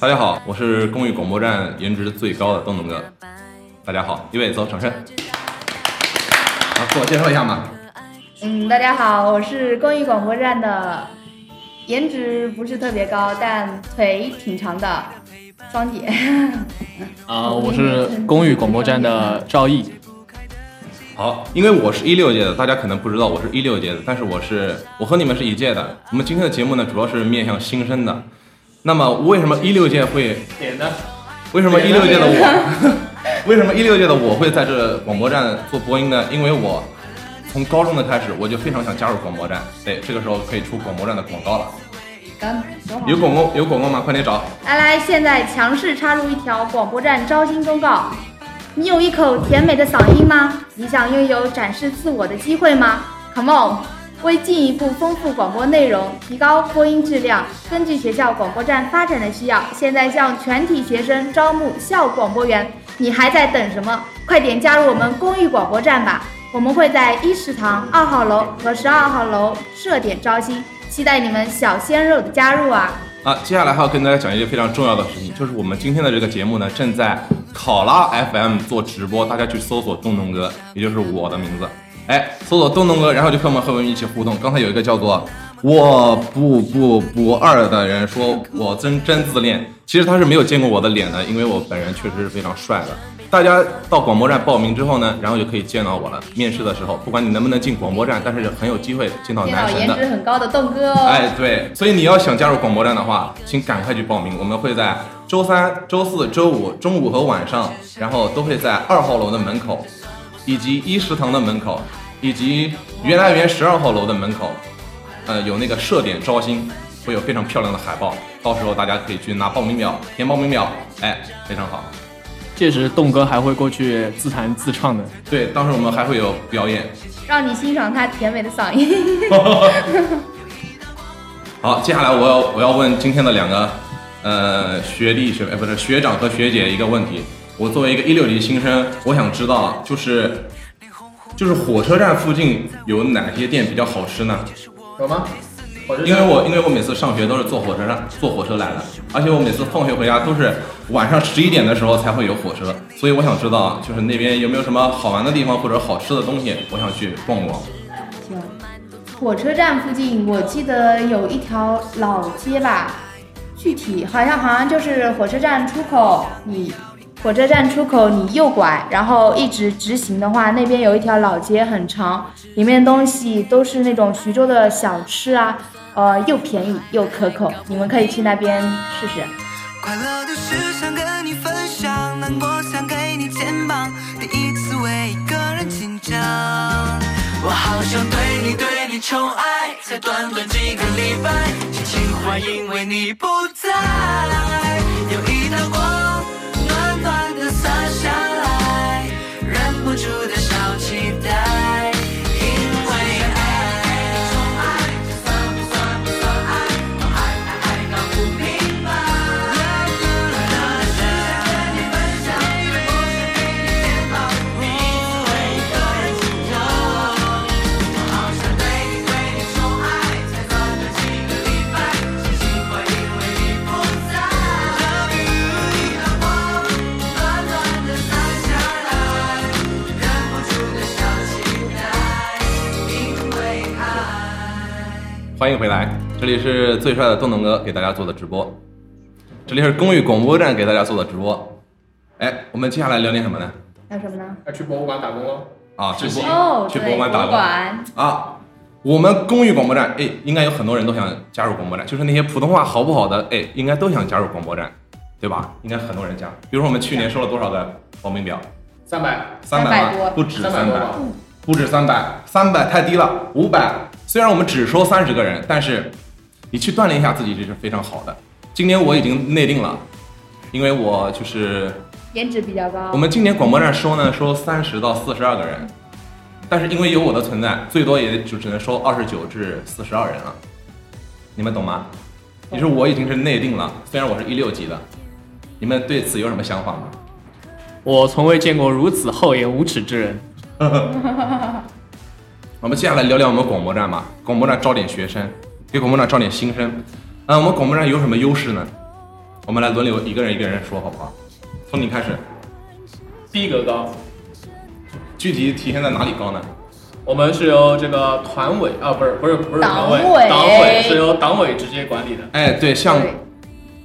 大家好，我是公寓广播站颜值最高的东东哥。大家好，一位走，掌声。好，自我介绍一下嘛。嗯，大家好，我是公寓广播站的，颜值不是特别高，但腿挺长的双姐。啊，我是公寓广播站的赵毅。好，因为我是一六届的，大家可能不知道我是一六届的，但是我是我和你们是一届的。我们今天的节目呢，主要是面向新生的。那么为什么一六届会？点的。为什么一六届的我？为什么一六届的我会在这广播站做播音呢？因为我从高中的开始，我就非常想加入广播站。对，这个时候可以出广播站的广告了。有广告有广告吗？快点找。来来，现在强势插入一条广播站招新公告。你有一口甜美的嗓音吗？你想拥有展示自我的机会吗？Come on！为进一步丰富广播内容，提高播音质量，根据学校广播站发展的需要，现在向全体学生招募校广播员。你还在等什么？快点加入我们公寓广播站吧！我们会在一食堂二号楼和十二号楼设点招新，期待你们小鲜肉的加入啊！啊，接下来还要跟大家讲一件非常重要的事情，就是我们今天的这个节目呢，正在考拉 FM 做直播，大家去搜索东东哥，也就是我的名字，哎，搜索东东哥，然后就跟我们和我们一起互动。刚才有一个叫做我不不不二的人说，我真真自恋，其实他是没有见过我的脸的，因为我本人确实是非常帅的。大家到广播站报名之后呢，然后就可以见到我了。面试的时候，不管你能不能进广播站，但是很有机会见到男神的。颜值很高的栋哥哦。哎，对，所以你要想加入广播站的话，请赶快去报名。我们会在周三、周四周五中午和晚上，然后都会在二号楼的门口，以及一食堂的门口，以及原来园十二号楼的门口，呃，有那个设点招新，会有非常漂亮的海报，到时候大家可以去拿报名表，填报名表。哎，非常好。届时，栋哥还会过去自弹自唱的。对，当时我们还会有表演，让你欣赏他甜美的嗓音。好，接下来我要我要问今天的两个呃学弟学哎不是学长和学姐一个问题。我作为一个一六级新生，我想知道就是就是火车站附近有哪些店比较好吃呢？有吗？因为我因为我每次上学都是坐火车上坐火车来的，而且我每次放学回家都是晚上十一点的时候才会有火车，所以我想知道就是那边有没有什么好玩的地方或者好吃的东西，我想去逛逛。行，火车站附近我记得有一条老街吧，具体好像好像就是火车站出口，你火车站出口你右拐，然后一直直行的话，那边有一条老街很长，里面东西都是那种徐州的小吃啊。呃，又便宜又可口，你们可以去那边试试。快乐的事想跟你分享，难过想给你肩膀，第一次为一个人紧张。我好想对你对你宠爱，才短短几个礼拜，心情坏因为你不在，欢迎回来，这里是最帅的东东哥给大家做的直播，这里是公寓广播站给大家做的直播。哎，我们接下来聊点什么呢？聊什么呢？要去博物馆打工喽！啊，去博去博物馆打工啊！我们公寓广播站，哎，应该有很多人都想加入广播站，就是那些普通话好不好的，哎，应该都想加入广播站，对吧？应该很多人加。比如说我们去年收了多少个报名表？三百，三百多，不止三百，不止三百，三百太低了，五百。虽然我们只收三十个人，但是你去锻炼一下自己，这是非常好的。今年我已经内定了，因为我就是颜值比较高。我们今年广播站收呢，收三十到四十二个人，但是因为有我的存在，最多也就只能收二十九至四十二人了。你们懂吗？你说我已经是内定了，虽然我是一六级的，你们对此有什么想法吗？我从未见过如此厚颜无耻之人。我们接下来聊聊我们广播站吧。广播站招点学生，给广播站招点新生。嗯，我们广播站有什么优势呢？我们来轮流一个人一个人说，好不好？从你开始，逼格高。具体体现在哪里高呢？我们是由这个团委啊，不是不是不是团委，党委党委是由党委直接管理的。哎，对，像对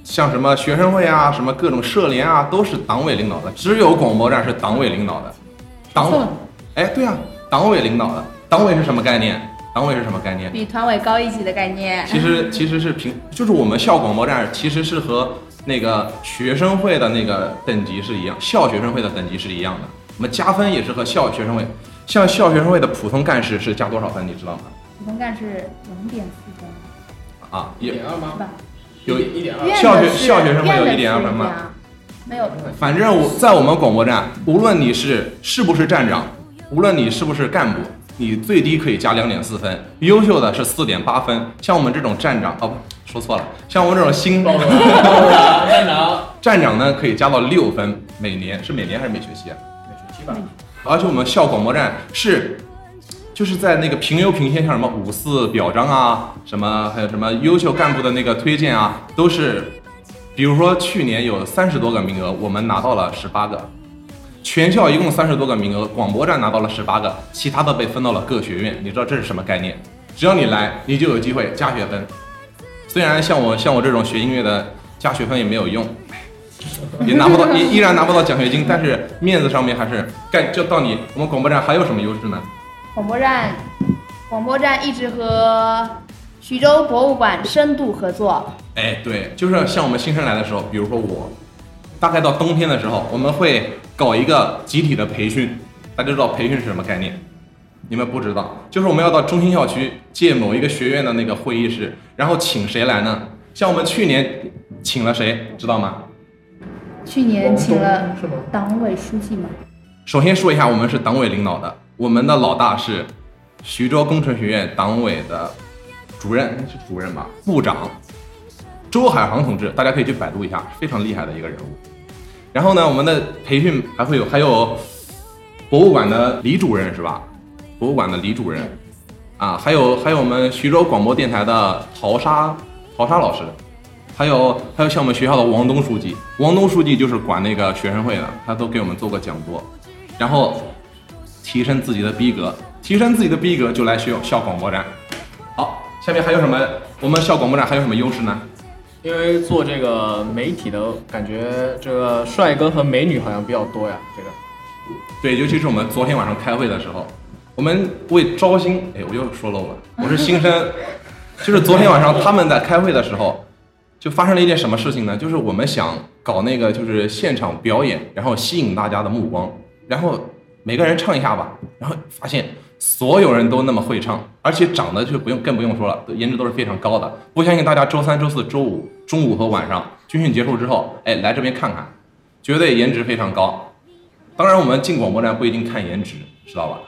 像什么学生会啊，什么各种社联啊，都是党委领导的，只有广播站是党委领导的。党委错，哎，对啊，党委领导的。党委是什么概念？党委是什么概念？比团委高一级的概念。其实其实是平，就是我们校广播站其实是和那个学生会的那个等级是一样，校学生会的等级是一样的。我们加分也是和校学生会，像校学生会的普通干事是加多少分，你知道吗？普通干事零点四分，啊，也一点二吗？有一点二。校学校学生会有一点二分吗1.2？没有，反正我在我们广播站，无论你是是不是站长，无论你是不是干部，你最低可以加两点四分，优秀的是四点八分。像我们这种站长，哦不，说错了，像我们这种新站 长。站长呢，可以加到六分，每年是每年还是每学期啊？每学期吧。而且我们校广播站是，就是在那个评优评先，像什么五四表彰啊，什么还有什么优秀干部的那个推荐啊，都是，比如说去年有三十多个名额，我们拿到了十八个，全校一共三十多个名额，广播站拿到了十八个，其他的被分到了各学院。你知道这是什么概念？只要你来，你就有机会加学分。虽然像我像我这种学音乐的，加学分也没有用，也拿不到，也依然拿不到奖学金，但是面子上面还是干。就到你，我们广播站还有什么优势呢？广播站，广播站一直和徐州博物馆深度合作。哎，对，就是像我们新生来的时候，比如说我，大概到冬天的时候，我们会搞一个集体的培训。大家知道培训是什么概念？你们不知道，就是我们要到中心校区借某一个学院的那个会议室，然后请谁来呢？像我们去年请了谁，知道吗？去年请了？党委书记吗，首先说一下，我们是党委领导的，我们的老大是徐州工程学院党委的主任，是主任吧？部长周海航同志，大家可以去百度一下，非常厉害的一个人物。然后呢，我们的培训还会有还有博物馆的李主任是吧？博物馆的李主任啊，还有还有我们徐州广播电台的陶沙陶沙老师，还有还有像我们学校的王东书记，王东书记就是管那个学生会的，他都给我们做过讲座，然后提升自己的逼格，提升自己的逼格就来学校广播站。好，下面还有什么？我们校广播站还有什么优势呢？因为做这个媒体的感觉，这个帅哥和美女好像比较多呀。这个对，尤其是我们昨天晚上开会的时候，我们为招新，哎，我又说漏了，我是新生，就是昨天晚上他们在开会的时候，就发生了一件什么事情呢？就是我们想搞那个就是现场表演，然后吸引大家的目光，然后每个人唱一下吧，然后发现所有人都那么会唱，而且长得就不用更不用说了，颜值都是非常高的。不相信大家周三、周四周五中午和晚上军训结束之后，哎，来这边看看，绝对颜值非常高。当然，我们进广播站不一定看颜值，知道吧？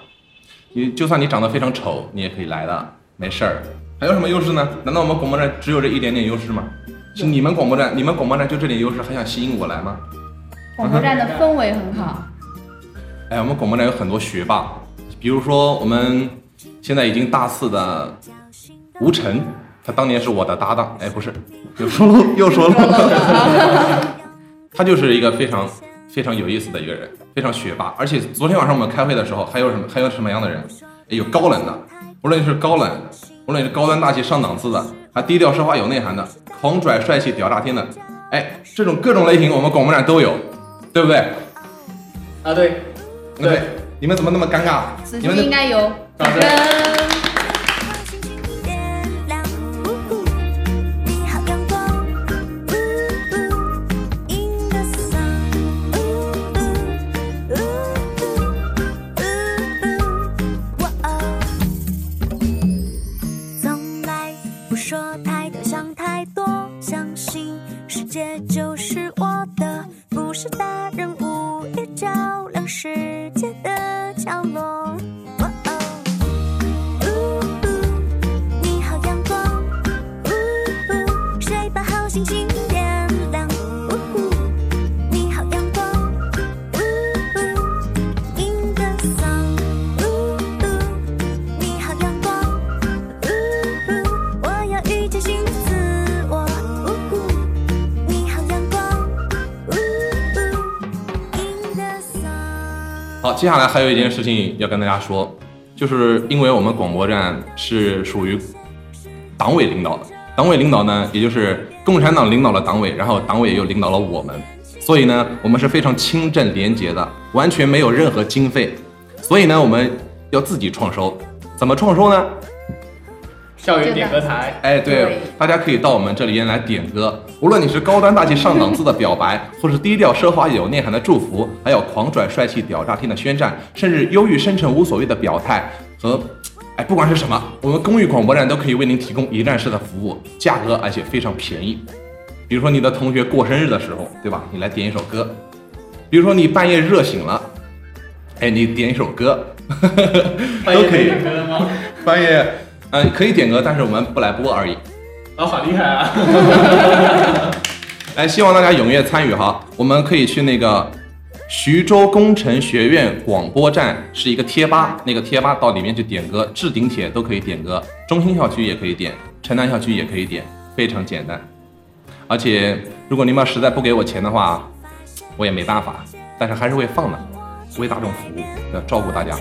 你就算你长得非常丑，你也可以来的，没事儿。还有什么优势呢？难道我们广播站只有这一点点优势吗？是你们广播站，你们广播站就这点优势，还想吸引我来吗？广播站的氛围很好。哎，我们广播站有很多学霸，比如说我们现在已经大四的吴晨，他当年是我的搭档。哎，不是，又说漏，又说漏了。他就是一个非常非常有意思的一个人，非常学霸。而且昨天晚上我们开会的时候，还有什么还有什么样的人？哎有高冷的，无论是高冷，无论是高端大气上档次的，还低调奢华有内涵的，狂拽帅气屌炸天的，哎，这种各种类型我们广播站都有，对不对？啊，对，对，你们怎么那么尴尬？你们应该有掌掌声 I'm move. 接下来还有一件事情要跟大家说，就是因为我们广播站是属于党委领导的，党委领导呢，也就是共产党领导了党委，然后党委又领导了我们，所以呢，我们是非常清正廉洁的，完全没有任何经费，所以呢，我们要自己创收。怎么创收呢？校园点歌台，哎，对对，大家可以到我们这里边来点歌，无论你是高端大气上档次的表白，或是低调奢华有内涵的祝福，还有狂拽帅气屌炸天的宣战，甚至忧郁深沉无所谓的表态和，哎，不管是什么，我们公寓广播站都可以为您提供一站式的服务，价格而且非常便宜。比如说你的同学过生日的时候，对吧？你来点一首歌；比如说你半夜热醒了，哎，你点一首歌，都可以。点歌吗？半夜，嗯、可以点歌，但是我们不来播而已。啊，好厉害啊！来，希望大家踊跃参与哈。我们可以去那个徐州工程学院广播站是一个贴吧，那个贴吧到里面去点歌，置顶帖都可以点歌，中心校区也可以点，城南校区也可以点，非常简单。而且如果你们实在不给我钱的话，我也没办法，但是还是会放的，为大众服务，要照顾大家。